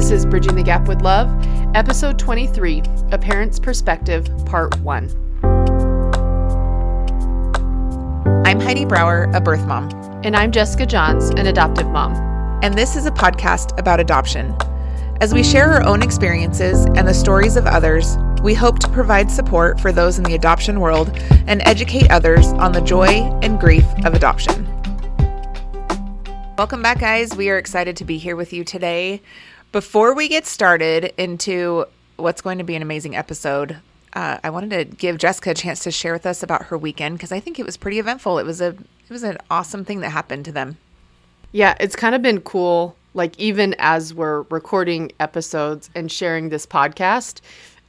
This is Bridging the Gap with Love, episode 23 A Parent's Perspective, part 1. I'm Heidi Brower, a birth mom. And I'm Jessica Johns, an adoptive mom. And this is a podcast about adoption. As we share our own experiences and the stories of others, we hope to provide support for those in the adoption world and educate others on the joy and grief of adoption. Welcome back, guys. We are excited to be here with you today. Before we get started into what's going to be an amazing episode, uh, I wanted to give Jessica a chance to share with us about her weekend because I think it was pretty eventful. It was a it was an awesome thing that happened to them. Yeah, it's kind of been cool. Like even as we're recording episodes and sharing this podcast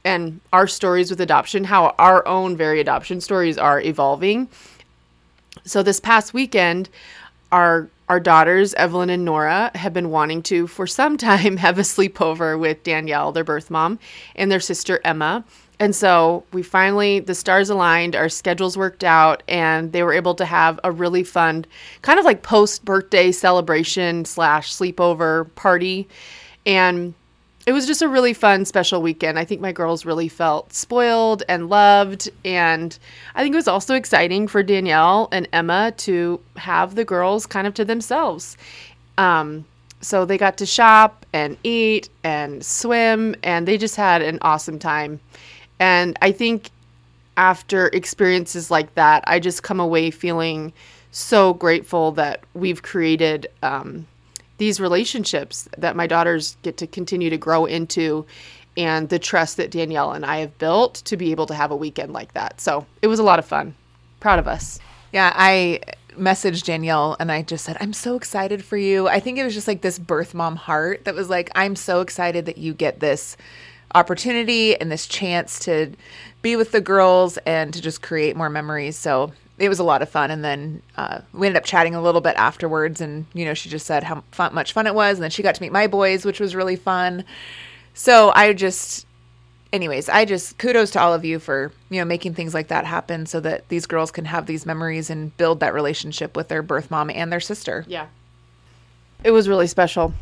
and our stories with adoption, how our own very adoption stories are evolving. So this past weekend, our our daughters, Evelyn and Nora, have been wanting to, for some time, have a sleepover with Danielle, their birth mom, and their sister Emma. And so we finally, the stars aligned, our schedules worked out, and they were able to have a really fun, kind of like post birthday celebration slash sleepover party. And it was just a really fun, special weekend. I think my girls really felt spoiled and loved. And I think it was also exciting for Danielle and Emma to have the girls kind of to themselves. Um, so they got to shop and eat and swim, and they just had an awesome time. And I think after experiences like that, I just come away feeling so grateful that we've created um, these relationships that my daughters get to continue to grow into and the trust that Danielle and I have built to be able to have a weekend like that. So it was a lot of fun. Proud of us. Yeah, I messaged Danielle and I just said, I'm so excited for you. I think it was just like this birth mom heart that was like, I'm so excited that you get this opportunity and this chance to be with the girls and to just create more memories. So it was a lot of fun. And then uh, we ended up chatting a little bit afterwards. And, you know, she just said how fun, much fun it was. And then she got to meet my boys, which was really fun. So I just, anyways, I just kudos to all of you for, you know, making things like that happen so that these girls can have these memories and build that relationship with their birth mom and their sister. Yeah. It was really special.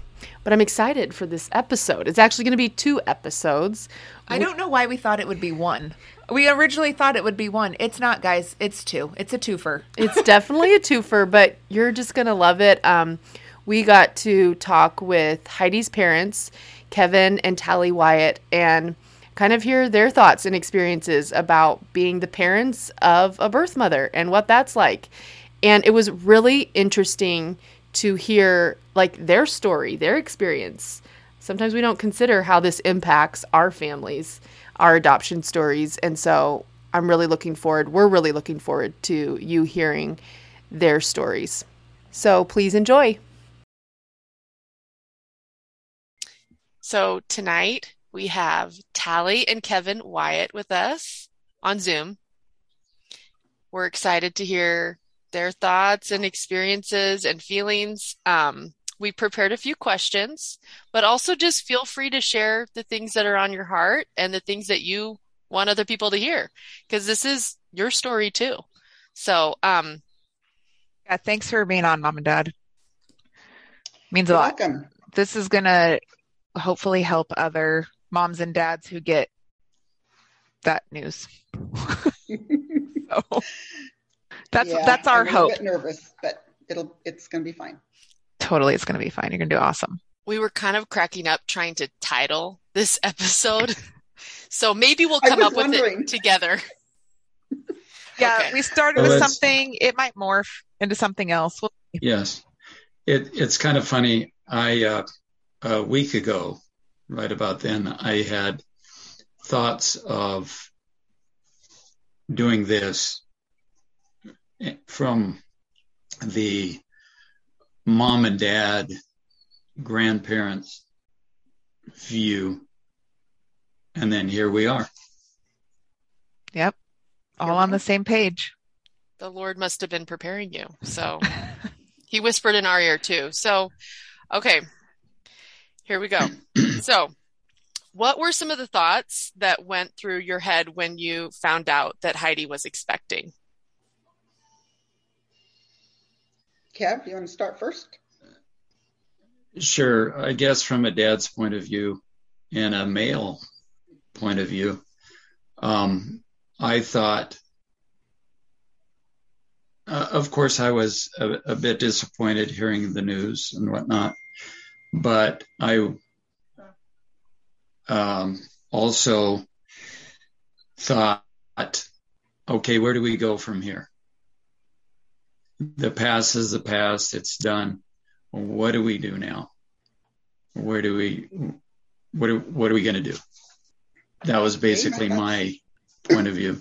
But I'm excited for this episode. It's actually going to be two episodes. I don't know why we thought it would be one. We originally thought it would be one. It's not, guys. It's two. It's a twofer. It's definitely a twofer, but you're just going to love it. Um, we got to talk with Heidi's parents, Kevin and Tally Wyatt, and kind of hear their thoughts and experiences about being the parents of a birth mother and what that's like. And it was really interesting to hear like their story, their experience. Sometimes we don't consider how this impacts our families, our adoption stories. And so I'm really looking forward, we're really looking forward to you hearing their stories. So please enjoy. So tonight we have Tally and Kevin Wyatt with us on Zoom. We're excited to hear their thoughts and experiences and feelings. Um, we prepared a few questions, but also just feel free to share the things that are on your heart and the things that you want other people to hear because this is your story too. So, um, yeah, thanks for being on, mom and dad. Means a You're lot. Welcome. This is going to hopefully help other moms and dads who get that news. so, that's yeah, that's our I'm hope. A bit nervous, but it'll it's going to be fine. Totally, it's going to be fine. You're going to do awesome. We were kind of cracking up trying to title this episode, so maybe we'll come up wondering. with it together. yeah, okay. we started well, with something. It might morph into something else. We'll yes, it it's kind of funny. I uh, a week ago, right about then, I had thoughts of doing this from the mom and dad grandparents view and then here we are. Yep. All on the same page. The lord must have been preparing you. So he whispered in our ear too. So okay. Here we go. So what were some of the thoughts that went through your head when you found out that heidi was expecting Kev, you want to start first? Sure. I guess from a dad's point of view and a male point of view, um, I thought, uh, of course, I was a, a, bit disappointed hearing the news and whatnot, but I um, also thought, okay, where do we go from here? The past is the past, it's done. What do we do now? Where do we, what are, what are we going to do? That was basically my point of view.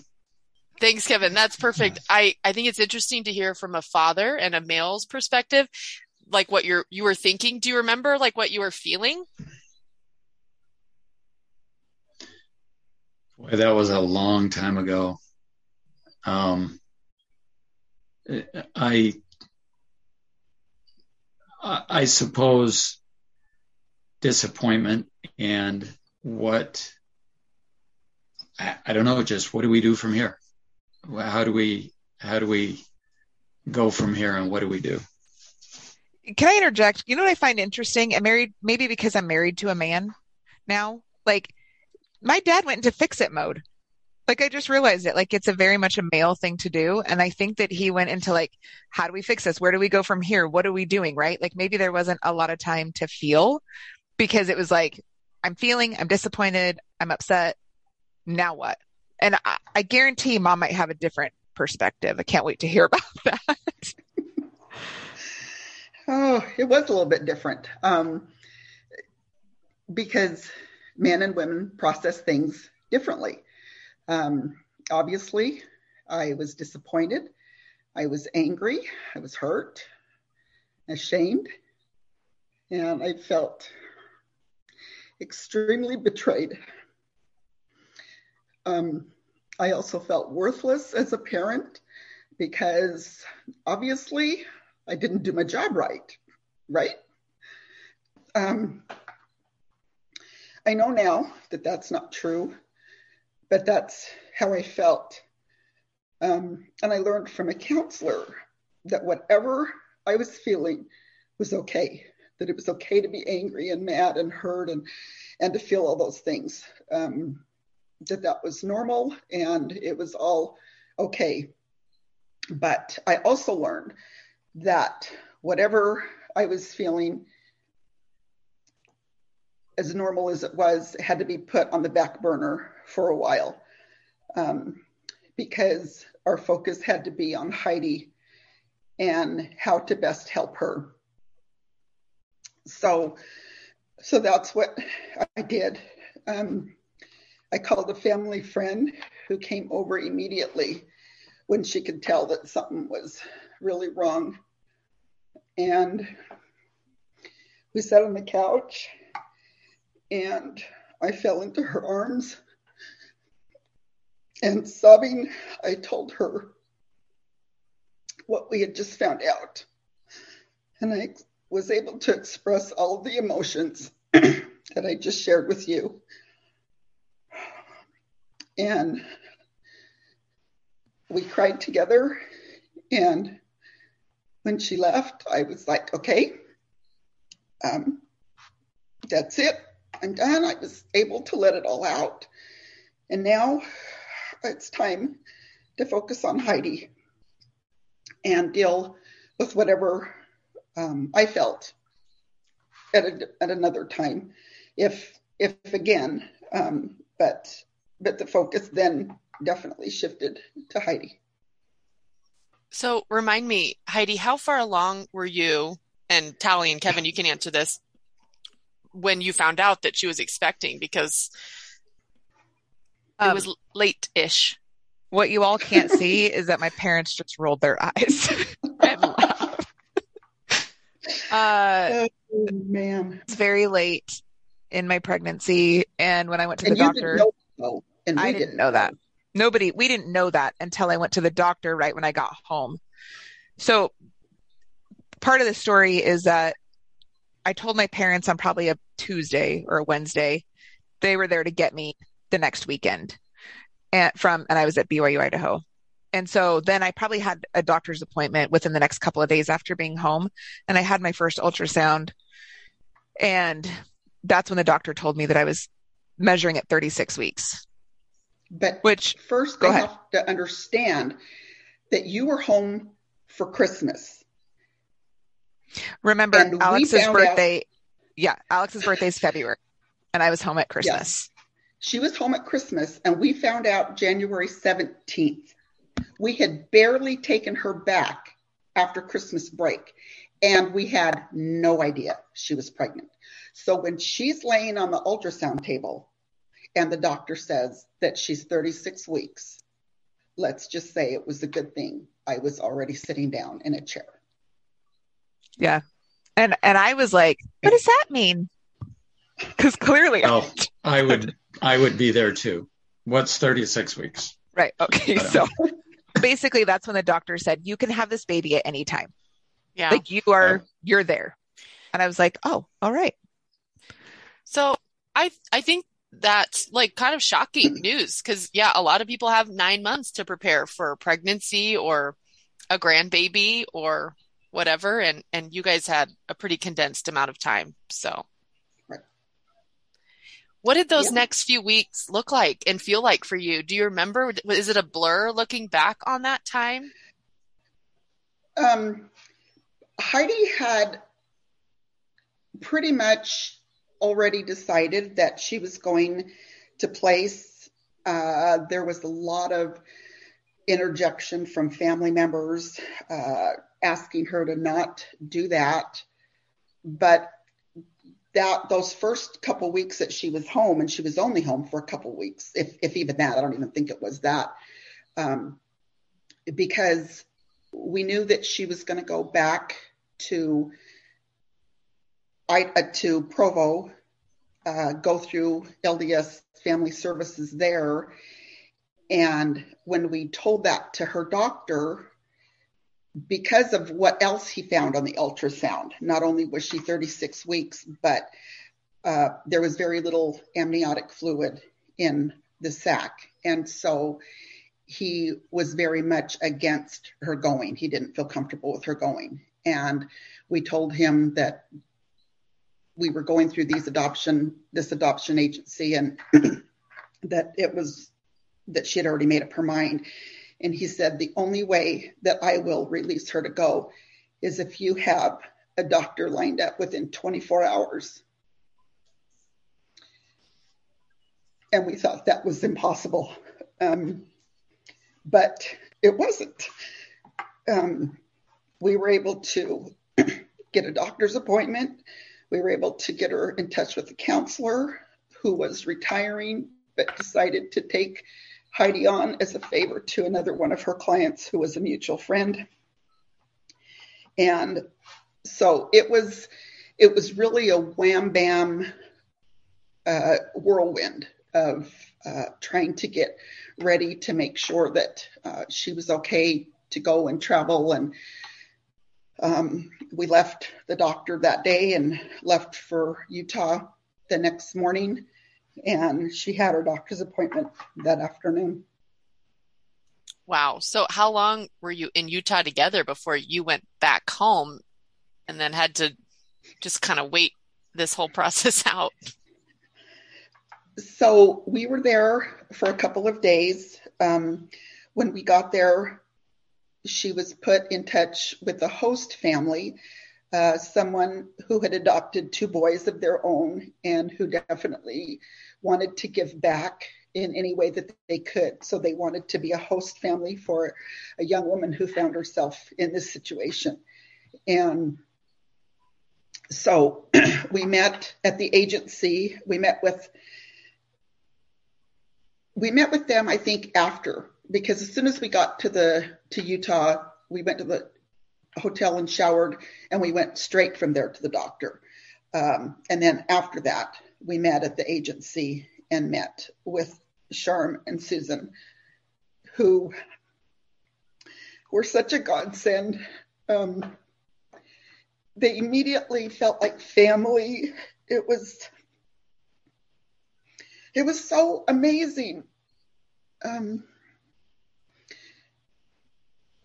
Thanks, Kevin. That's perfect. I, I think it's interesting to hear from a father and a male's perspective, like what you're, you were thinking. Do you remember like what you were feeling? Boy, that was a long time ago. Um, I, I suppose disappointment and what I don't know, just what do we do from here? How do we how do we go from here and what do we do? Can I interject? You know what I find interesting? I'm married maybe because I'm married to a man now. Like my dad went into fix it mode. Like I just realized it. Like it's a very much a male thing to do. And I think that he went into like, how do we fix this? Where do we go from here? What are we doing? Right? Like maybe there wasn't a lot of time to feel because it was like, I'm feeling, I'm disappointed, I'm upset. Now what? And I, I guarantee mom might have a different perspective. I can't wait to hear about that. oh, it was a little bit different. Um, because men and women process things differently. Um, obviously, I was disappointed. I was angry. I was hurt, ashamed, and I felt extremely betrayed. Um, I also felt worthless as a parent because obviously I didn't do my job right, right? Um, I know now that that's not true, but that's how I felt. Um, and I learned from a counselor that whatever I was feeling was okay, that it was okay to be angry and mad and hurt and, and to feel all those things, um, that that was normal and it was all okay. But I also learned that whatever I was feeling, as normal as it was, had to be put on the back burner for a while um, because our focus had to be on Heidi and how to best help her. So, so that's what I did. Um, I called a family friend who came over immediately when she could tell that something was really wrong. And we sat on the couch and I fell into her arms. And sobbing, I told her what we had just found out. And I was able to express all the emotions that I just shared with you. And we cried together. And when she left, I was like, okay, um, that's it. I'm done. I was able to let it all out. And now it's time to focus on Heidi and deal with whatever um, I felt at, a, at another time, if if again, um, but but the focus then definitely shifted to Heidi. So remind me, Heidi, how far along were you? And Tally and Kevin, you can answer this when you found out that she was expecting because it um, was late-ish. What you all can't see is that my parents just rolled their eyes and laughed. Uh, oh, man, it's very late in my pregnancy, and when I went to and the doctor, didn't know, and I didn't know that. Nobody, we didn't know that until I went to the doctor right when I got home. So, part of the story is that I told my parents on probably a Tuesday or a Wednesday. They were there to get me the next weekend and from and I was at BYU Idaho. And so then I probably had a doctor's appointment within the next couple of days after being home and I had my first ultrasound And that's when the doctor told me that I was measuring at 36 weeks. But Which first, they have to understand that you were home for Christmas. remember And Alex's found out- birthday. Yeah, Alex's birthday is February, and I was home at Christmas. She was home at Christmas, and we found out January 17th. We had barely taken her back after Christmas break, and we had no idea she was pregnant. So when she's laying on the ultrasound table and the doctor says that she's 36 weeks, let's just say it was a good thing I was already sitting down in a chair. Yeah, and and I was like, what does that mean? Because clearly, Oh, I would I would be there too. What's 36 weeks? right? Okay, so basically, that's when the doctor said you can have this baby at any time. Yeah. Like you are, Oh. you're there. And I was like, oh, all right. So I I think that's like kind of shocking news because yeah, a lot of people have nine months to prepare for pregnancy or a grandbaby or whatever, and and you guys had a pretty condensed amount of time. So, Right. What did those Yeah. next few weeks look like and feel like for you? Do you remember? Is it a blur looking back on that time? Um, Heidi had pretty much already decided that she was going to place. Uh, there was a lot of interjection from family members uh, asking her to not do that. But that those first couple weeks that she was home, and she was only home for a couple weeks, if if even that, I don't even think it was that, um, because we knew that she was going to go back to I, uh, to Provo, uh, go through LDS Family Services there. And when we told that to her doctor, because of what else he found on the ultrasound, not only was she 36 weeks, but uh, there was very little amniotic fluid in the sac. And so he was very much against her going. He didn't feel comfortable with her going. And we told him that we were going through these adoption, this adoption agency, and that it was that she had already made up her mind. And he said, the only way that I will release her to go is if you have a doctor lined up within 24 hours. And we thought that was impossible. Um, but it wasn't. Um, we were able to get a doctor's appointment. We were able to get her in touch with a counselor who was retiring but decided to take Heidi on as a favor to another one of her clients who was a mutual friend. And so it was it was really a wham bam uh, whirlwind of uh, trying to get ready to make sure that uh, she was okay to go and travel. And um, we left the doctor that day and left for Utah the next morning. And she had her doctor's appointment that afternoon. Wow. So how long were you in Utah together before you went back home and then had to just kind of wait this whole process out? So we were there for a couple of days. Um, when we got there, she was put in touch with the host family, uh, someone who had adopted two boys of their own and who definitely wanted to give back in any way that they could. So they wanted to be a host family for a young woman who found herself in this situation. And so we met at the agency. We met with we met with them, I think, after because as soon as we got to the to Utah, we went to the hotel and showered, and we went straight from there to the doctor. Um, and then after that, we met at the agency and met with Sharm and Susan, who were such a godsend. Um, they immediately felt like family. It was it was so amazing. Um,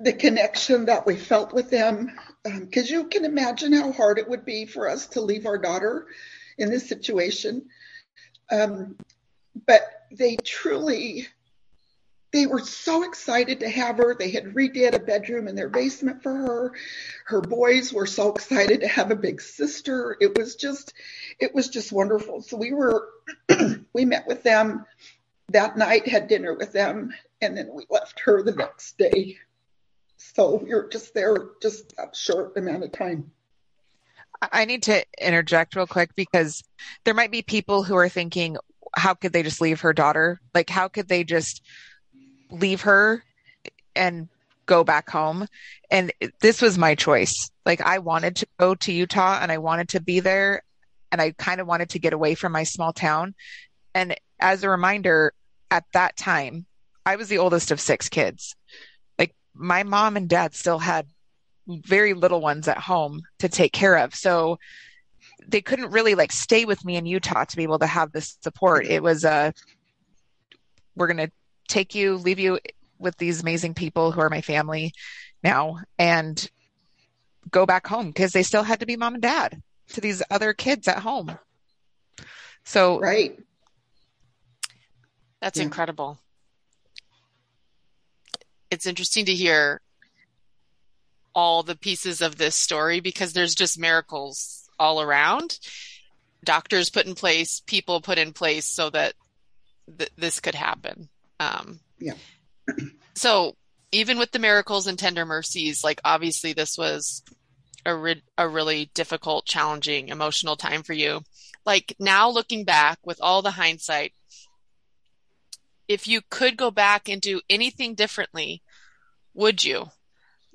the connection that we felt with them, because um, you can imagine how hard it would be for us to leave our daughter in this situation. Um, but they truly they were so excited to have her. They had redid a bedroom in their basement for her. Her boys were so excited to have a big sister. It was just, it was just wonderful. So we were, we met with them that night, had dinner with them, and then we left her the next day. So we were just there just a short amount of time. I need to interject real quick because there might be people who are thinking, how could they just leave her daughter? Like, how could they just leave her and go back home. And this was my choice. Like I wanted to go to Utah and I wanted to be there and I kind of wanted to get away from my small town. And as a reminder, at that time, I was the oldest of six kids. Like my mom and dad still had very little ones at home to take care of. So they couldn't really like stay with me in Utah to be able to have this support. It was a, uh, we're going to take you, leave you with these amazing people who are my family now and go back home because they still had to be mom and dad to these other kids at home. So, right. That's yeah. incredible. It's interesting to hear all the pieces of this story because there's just miracles all around. Doctors put in place, people put in place so that th- this could happen. Um, yeah. so even with the miracles and tender mercies, like obviously this was a, re- a really difficult, challenging, emotional time for you. Like now looking back with all the hindsight, if you could go back and do anything differently, would you?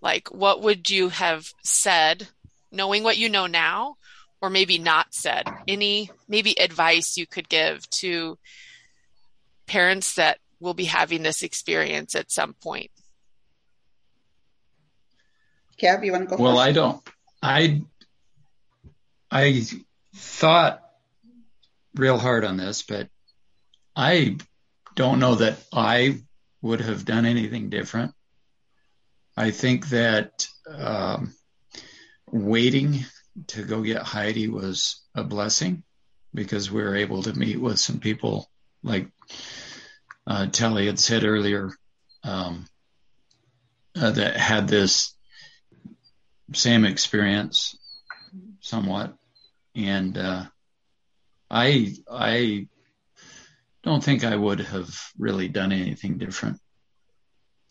Like, what would you have said, knowing what you know now, or maybe not said? Any maybe advice you could give to parents that will be having this experience at some point. Kev, you want to go? Well, first? I don't. I I thought real hard on this, but I don't know that I would have done anything different. I think that um, waiting to go get Heidi was a blessing because we were able to meet with some people like uh, Tally had said earlier um, uh, that had this same experience somewhat, and uh, I I don't think I would have really done anything different.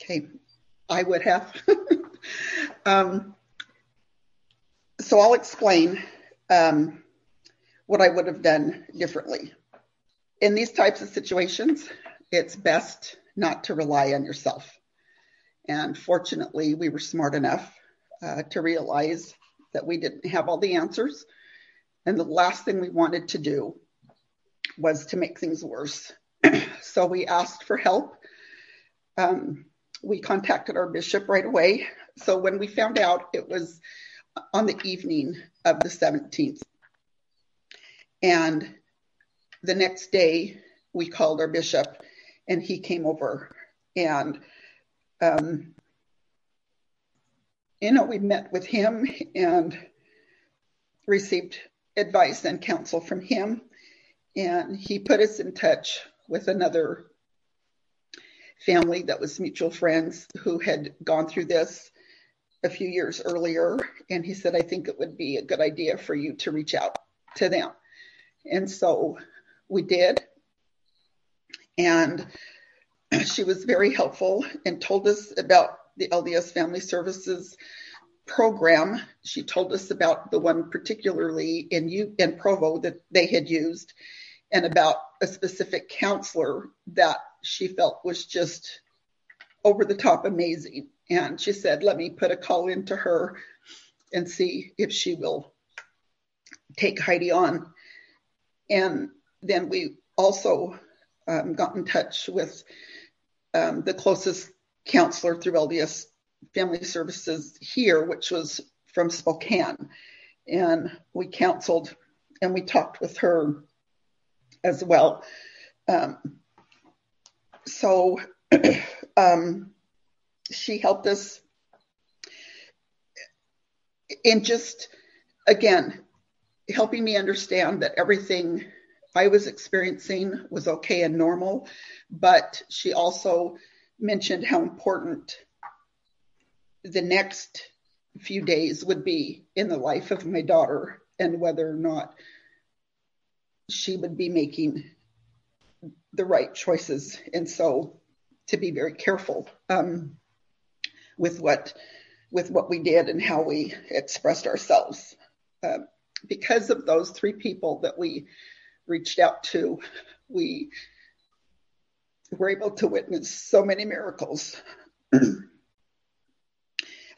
Okay, I would have. um, so I'll explain um, what I would have done differently in these types of situations it's best not to rely on yourself. And fortunately, we were smart enough uh, to realize that we didn't have all the answers. And the last thing we wanted to do was to make things worse. so we asked for help. Um, we contacted our bishop right away. So when we found out, it was on the evening of the 17th. And the next day, we called our bishop and he came over and um, you know we met with him and received advice and counsel from him and he put us in touch with another family that was mutual friends who had gone through this a few years earlier and he said i think it would be a good idea for you to reach out to them and so we did and she was very helpful and told us about the LDS Family Services program. She told us about the one particularly in U- in Provo that they had used, and about a specific counselor that she felt was just over the top amazing. And she said, "Let me put a call into her and see if she will take Heidi on." And then we also um, got in touch with um, the closest counselor through LDS Family Services here, which was from Spokane. And we counseled and we talked with her as well. Um, so um, she helped us in just again helping me understand that everything I was experiencing was okay and normal, but she also mentioned how important the next few days would be in the life of my daughter and whether or not she would be making the right choices. And so to be very careful um, with what with what we did and how we expressed ourselves. Uh, because of those three people that we reached out to, we were able to witness so many miracles. I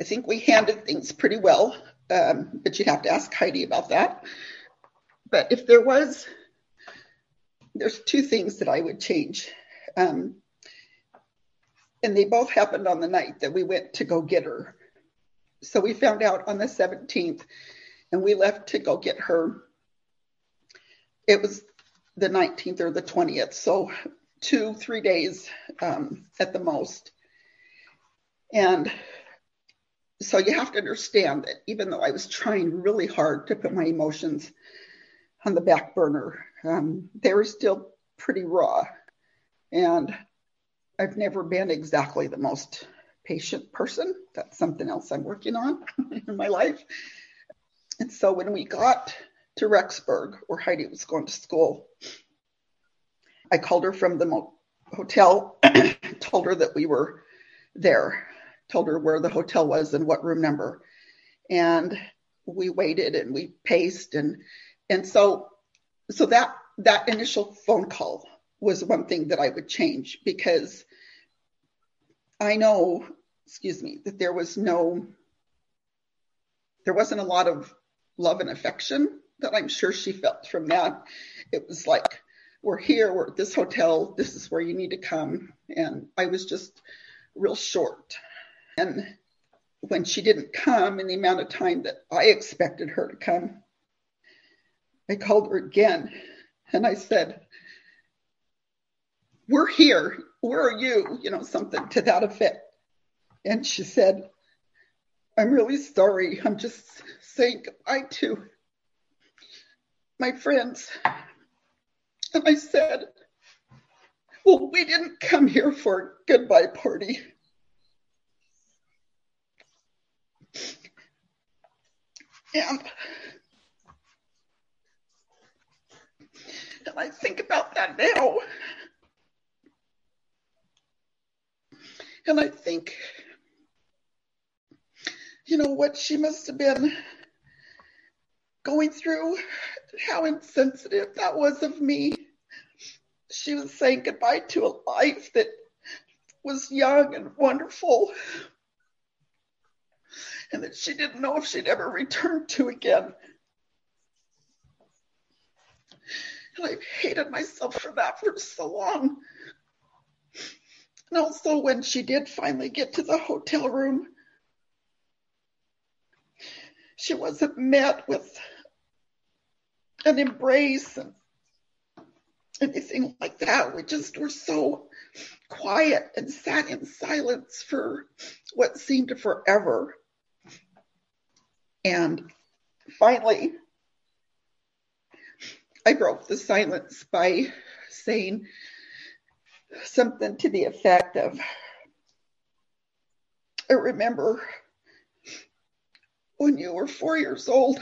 think we handled things pretty well, um, but you'd have to ask Heidi about that. But if there was, there's two things that I would change. Um, and they both happened on the night that we went to go get her. So we found out on the 17th and we left to go get her. It was the 19th or the 20th, so two, three days um, at the most. And so you have to understand that even though I was trying really hard to put my emotions on the back burner, um, they were still pretty raw. And I've never been exactly the most patient person. That's something else I'm working on in my life. And so when we got to Rexburg, where Heidi was going to school, I called her from the mo- hotel, told her that we were there, told her where the hotel was and what room number. And we waited and we paced and and so so that that initial phone call was one thing that I would change because I know, excuse me, that there was no there wasn't a lot of love and affection that I'm sure she felt from that. It was like, we're here, we're at this hotel, this is where you need to come. And I was just real short. And when she didn't come in the amount of time that I expected her to come, I called her again and I said, We're here. Where are you? You know, something to that effect. And she said, I'm really sorry. I'm just saying goodbye to my friends. And I said, Well, we didn't come here for a goodbye party. And, and I think about that now. And I think, you know, what she must have been going through, how insensitive that was of me. She was saying goodbye to a life that was young and wonderful, and that she didn't know if she'd ever return to again. And I've hated myself for that for so long. And also, when she did finally get to the hotel room, she wasn't met with an embrace and anything like that. We just were so quiet and sat in silence for what seemed forever. And finally, I broke the silence by saying something to the effect of I remember when you were four years old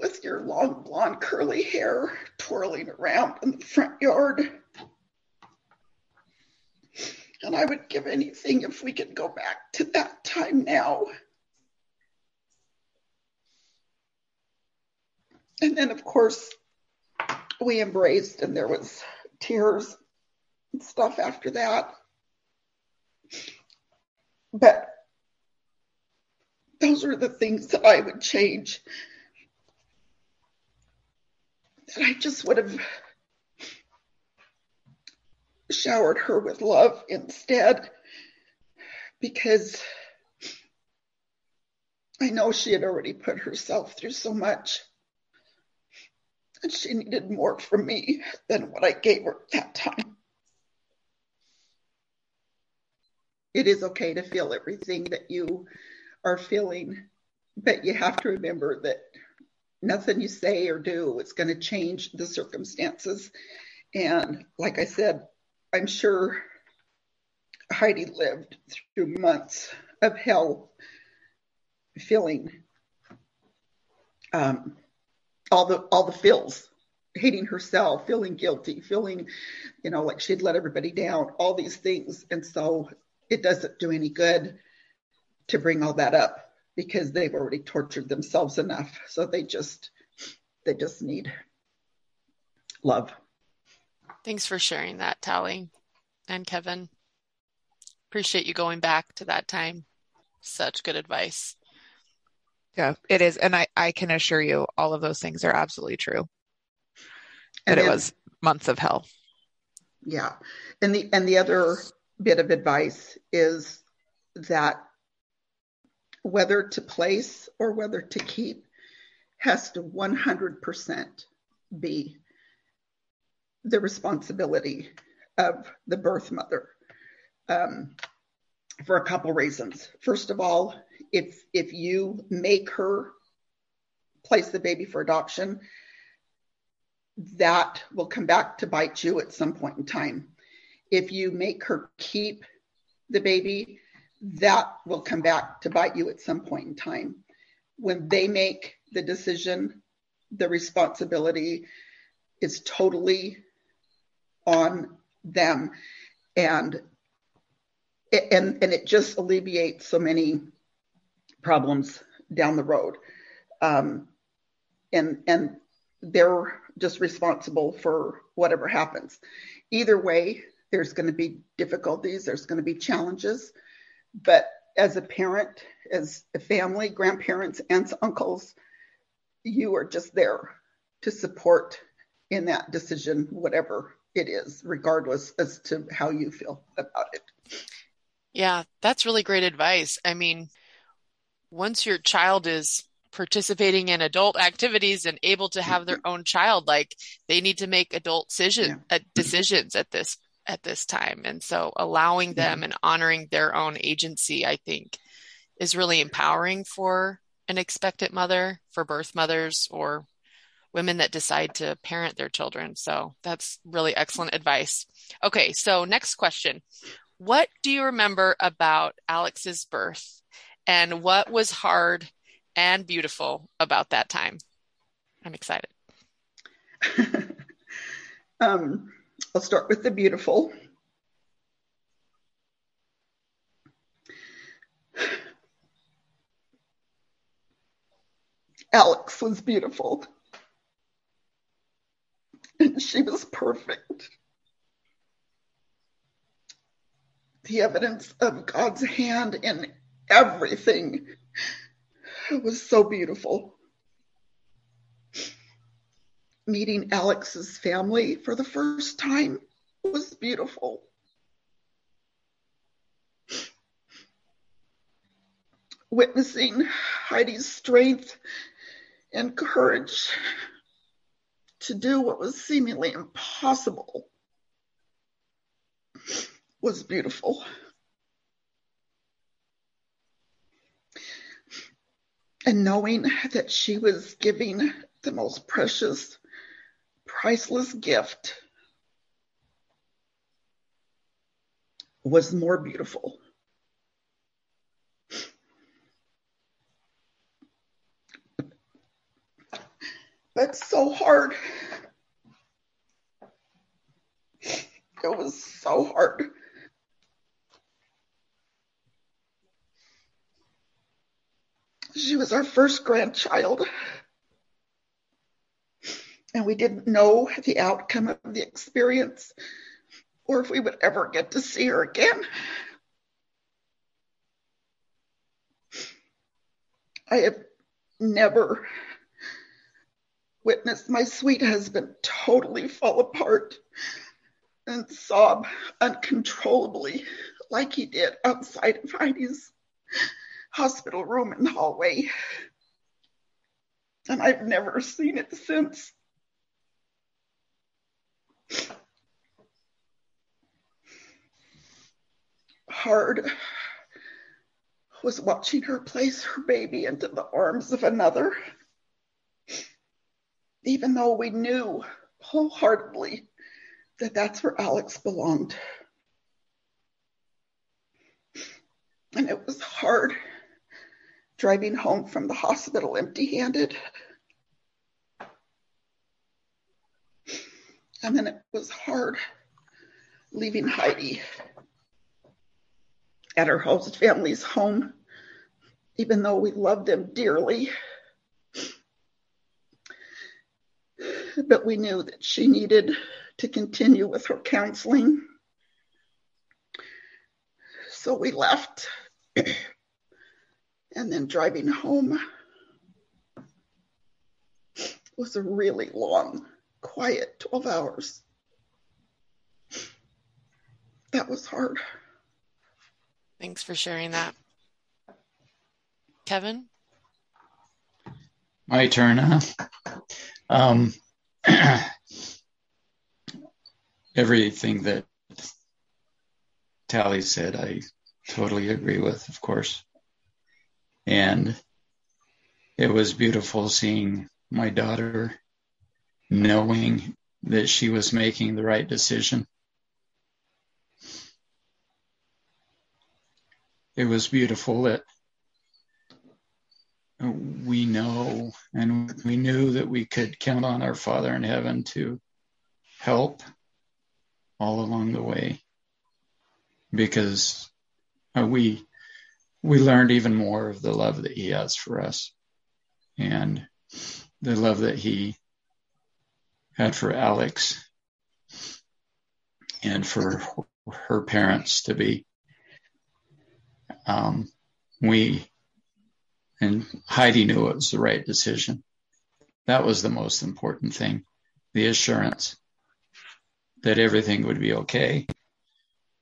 with your long blonde curly hair twirling around in the front yard. And I would give anything if we could go back to that time now. And then, of course, we embraced, and there was tears and stuff after that. But those are the things that I would change. That I just would have showered her with love instead because I know she had already put herself through so much. And she needed more from me than what I gave her that time. it is okay to feel everything that you are feeling, but you have to remember that nothing you say or do is going to change the circumstances. And like I said, I'm sure Heidi lived through months of hell feeling um, all the all the feels hating herself feeling guilty feeling you know like she'd let everybody down all these things. And so it doesn't do any good to bring all that up because they've already tortured themselves enough. So they just they just need love. Thanks for sharing that tally and kevin. Appreciate you going back to that time. Such good advice yeah it is and i i can assure you all of those things are absolutely true and that it was months of hell yeah and the and the other bit of advice is that whether to place or whether to keep has to 100% be the responsibility of the birth mother um, for a couple reasons. First of all, if if you make her place the baby for adoption, that will come back to bite you at some point in time. If you make her keep the baby, that will come back to bite you at some point in time. When they make the decision, the responsibility is totally on them. And and and it just alleviates so many problems down the road. Um, and and they're just responsible for whatever happens. Either way, there's going to be difficulties, there's going to be challenges, but as a parent, as a family, grandparents, aunts, uncles, you are just there to support in that decision, whatever it is, regardless as to how you feel about it. Yeah, that's really great advice. I mean, once your child is participating in adult activities and able to have their own child like they need to make adult decision yeah. uh, decisions at this at this time. And so allowing them and honoring their own agency i think is really empowering for an expectant mother for birth mothers or women that decide to parent their children. So that's really excellent advice. Okay so next question. What do you remember about alex's birth and what was hard and beautiful about that time. I'm excited. um, I'll start with the beautiful. Alex was beautiful. And she was perfect. The evidence of God's hand in everything it was so beautiful. Meeting Alex's family for the first time was beautiful. Witnessing Heidi's strength and courage to do what was seemingly impossible was beautiful. And knowing that she was giving the most precious, priceless gift was more beautiful. That's so hard. It was so hard. She was our first grandchild. And we didn't know the outcome of the experience or if we would ever get to see her again. I have never witnessed my sweet husband totally fall apart and sob uncontrollably like he did outside of Heidi's hospital room in the hallway. And I've never seen it since. hard was watching her place her baby into the arms of another, even though we knew wholeheartedly that that's where Alex belonged. And it was hard driving home from the hospital empty handed. And then it was hard leaving Heidi at her host family's home, even though we loved them dearly. But we knew that she needed to continue with her counseling. So we left. and then driving home was a really long, quiet 12 hours. That was hard. Thanks for sharing that. Kevin? My turn, huh? Um, everything that Tally said, I totally agree with, of course. And it was beautiful seeing my daughter knowing that she was making the right decision. It was beautiful that we know and we knew that we could count on our Father in heaven to help all along the way because we we learned even more of the love that he has for us and the love that he had for Alex and for her parents to be. Um, we and Heidi knew it was the right decision. That was the most important thing the assurance that everything would be okay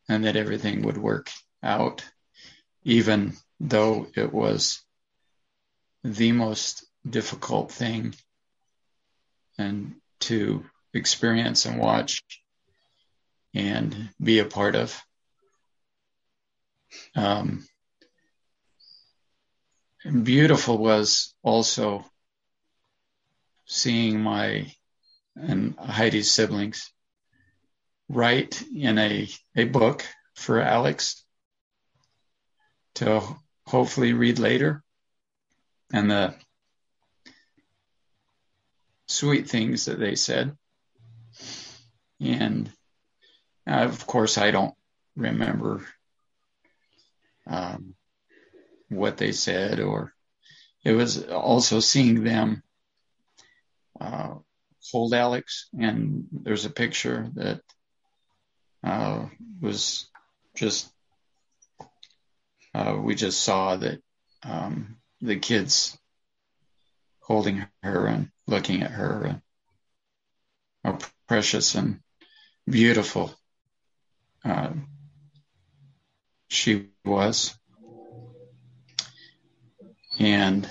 and that everything would work out even though it was the most difficult thing and to experience and watch and be a part of. Um, beautiful was also seeing my and Heidi's siblings write in a, a book for Alex to hopefully read later. And the sweet things that they said. And uh, of course, I don't remember um, what they said, or it was also seeing them uh, hold Alex. And there's a picture that uh, was just uh, we just saw that um, the kids holding her and looking at her and how precious and beautiful uh, she was. And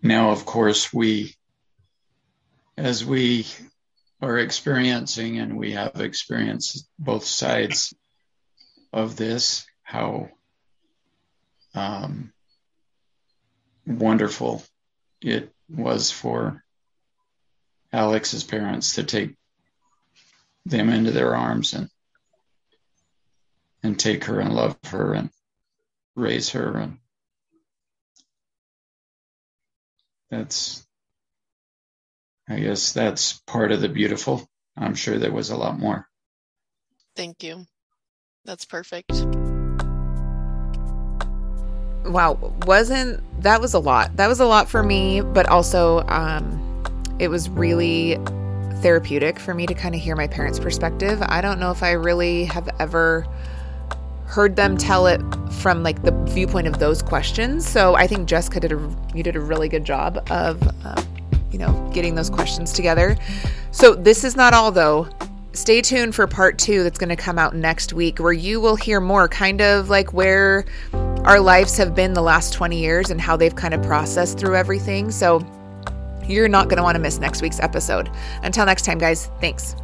now, of course, we, as we are experiencing, and we have experienced both sides of this, how um, wonderful it was for Alex's parents to take them into their arms and and take her and love her and raise her and that's I guess that's part of the beautiful. I'm sure there was a lot more. Thank you. That's perfect wow, wasn't that was a lot. That was a lot for me, but also um, it was really therapeutic for me to kind of hear my parents' perspective. I don't know if I really have ever heard them tell it from like the viewpoint of those questions. So I think Jessica did a you did a really good job of uh, you know getting those questions together. So this is not all though. Stay tuned for part two that's going to come out next week, where you will hear more kind of like where our lives have been the last 20 years and how they've kind of processed through everything. So you're not going to want to miss next week's episode. Until next time, guys, thanks.